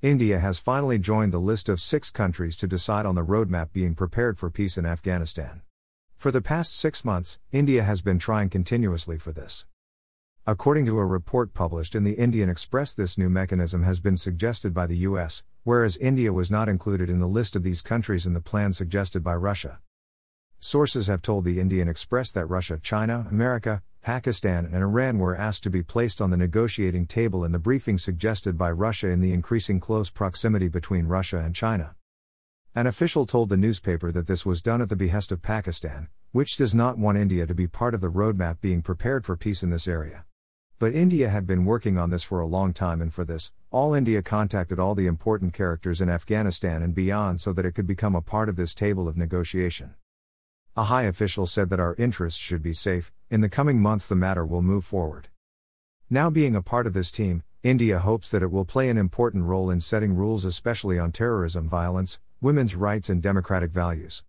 India has finally joined the list of six countries to decide on the roadmap being prepared for peace in Afghanistan. For the past six months, India has been trying continuously for this. According to a report published in the Indian Express, this new mechanism has been suggested by the US, whereas India was not included in the list of these countries in the plan suggested by Russia. Sources have told the Indian Express that Russia, China, America, Pakistan, and Iran were asked to be placed on the negotiating table in the briefing suggested by Russia in the increasing close proximity between Russia and China. An official told the newspaper that this was done at the behest of Pakistan, which does not want India to be part of the roadmap being prepared for peace in this area. But India had been working on this for a long time, and for this, All India contacted all the important characters in Afghanistan and beyond so that it could become a part of this table of negotiation. A high official said that our interests should be safe, in the coming months, the matter will move forward. Now, being a part of this team, India hopes that it will play an important role in setting rules, especially on terrorism, violence, women's rights, and democratic values.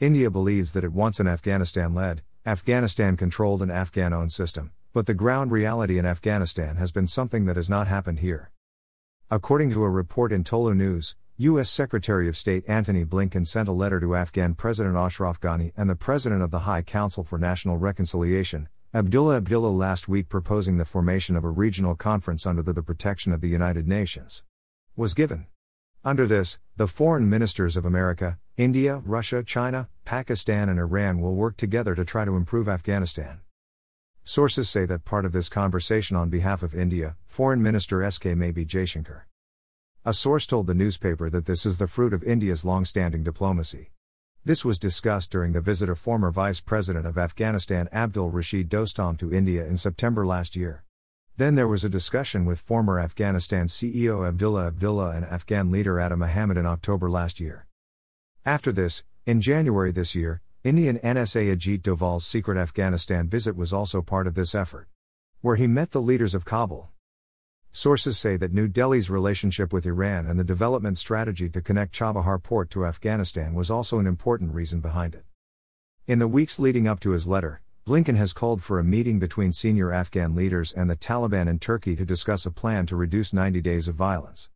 India believes that it wants an Afghanistan led, Afghanistan controlled, and Afghan owned system, but the ground reality in Afghanistan has been something that has not happened here. According to a report in Tolo News, U.S. Secretary of State Antony Blinken sent a letter to Afghan President Ashraf Ghani and the President of the High Council for National Reconciliation, Abdullah Abdullah, last week proposing the formation of a regional conference under the, the protection of the United Nations. Was given. Under this, the foreign ministers of America, India, Russia, China, Pakistan, and Iran will work together to try to improve Afghanistan. Sources say that part of this conversation on behalf of India, Foreign Minister SK may be Jaishankar. A source told the newspaper that this is the fruit of India's long standing diplomacy. This was discussed during the visit of former Vice President of Afghanistan Abdul Rashid Dostum to India in September last year. Then there was a discussion with former Afghanistan CEO Abdullah Abdullah and Afghan leader Ata Muhammad in October last year. After this, in January this year, Indian NSA Ajit Doval's secret Afghanistan visit was also part of this effort. Where he met the leaders of Kabul. Sources say that New Delhi's relationship with Iran and the development strategy to connect Chabahar port to Afghanistan was also an important reason behind it. In the weeks leading up to his letter, Blinken has called for a meeting between senior Afghan leaders and the Taliban in Turkey to discuss a plan to reduce 90 days of violence.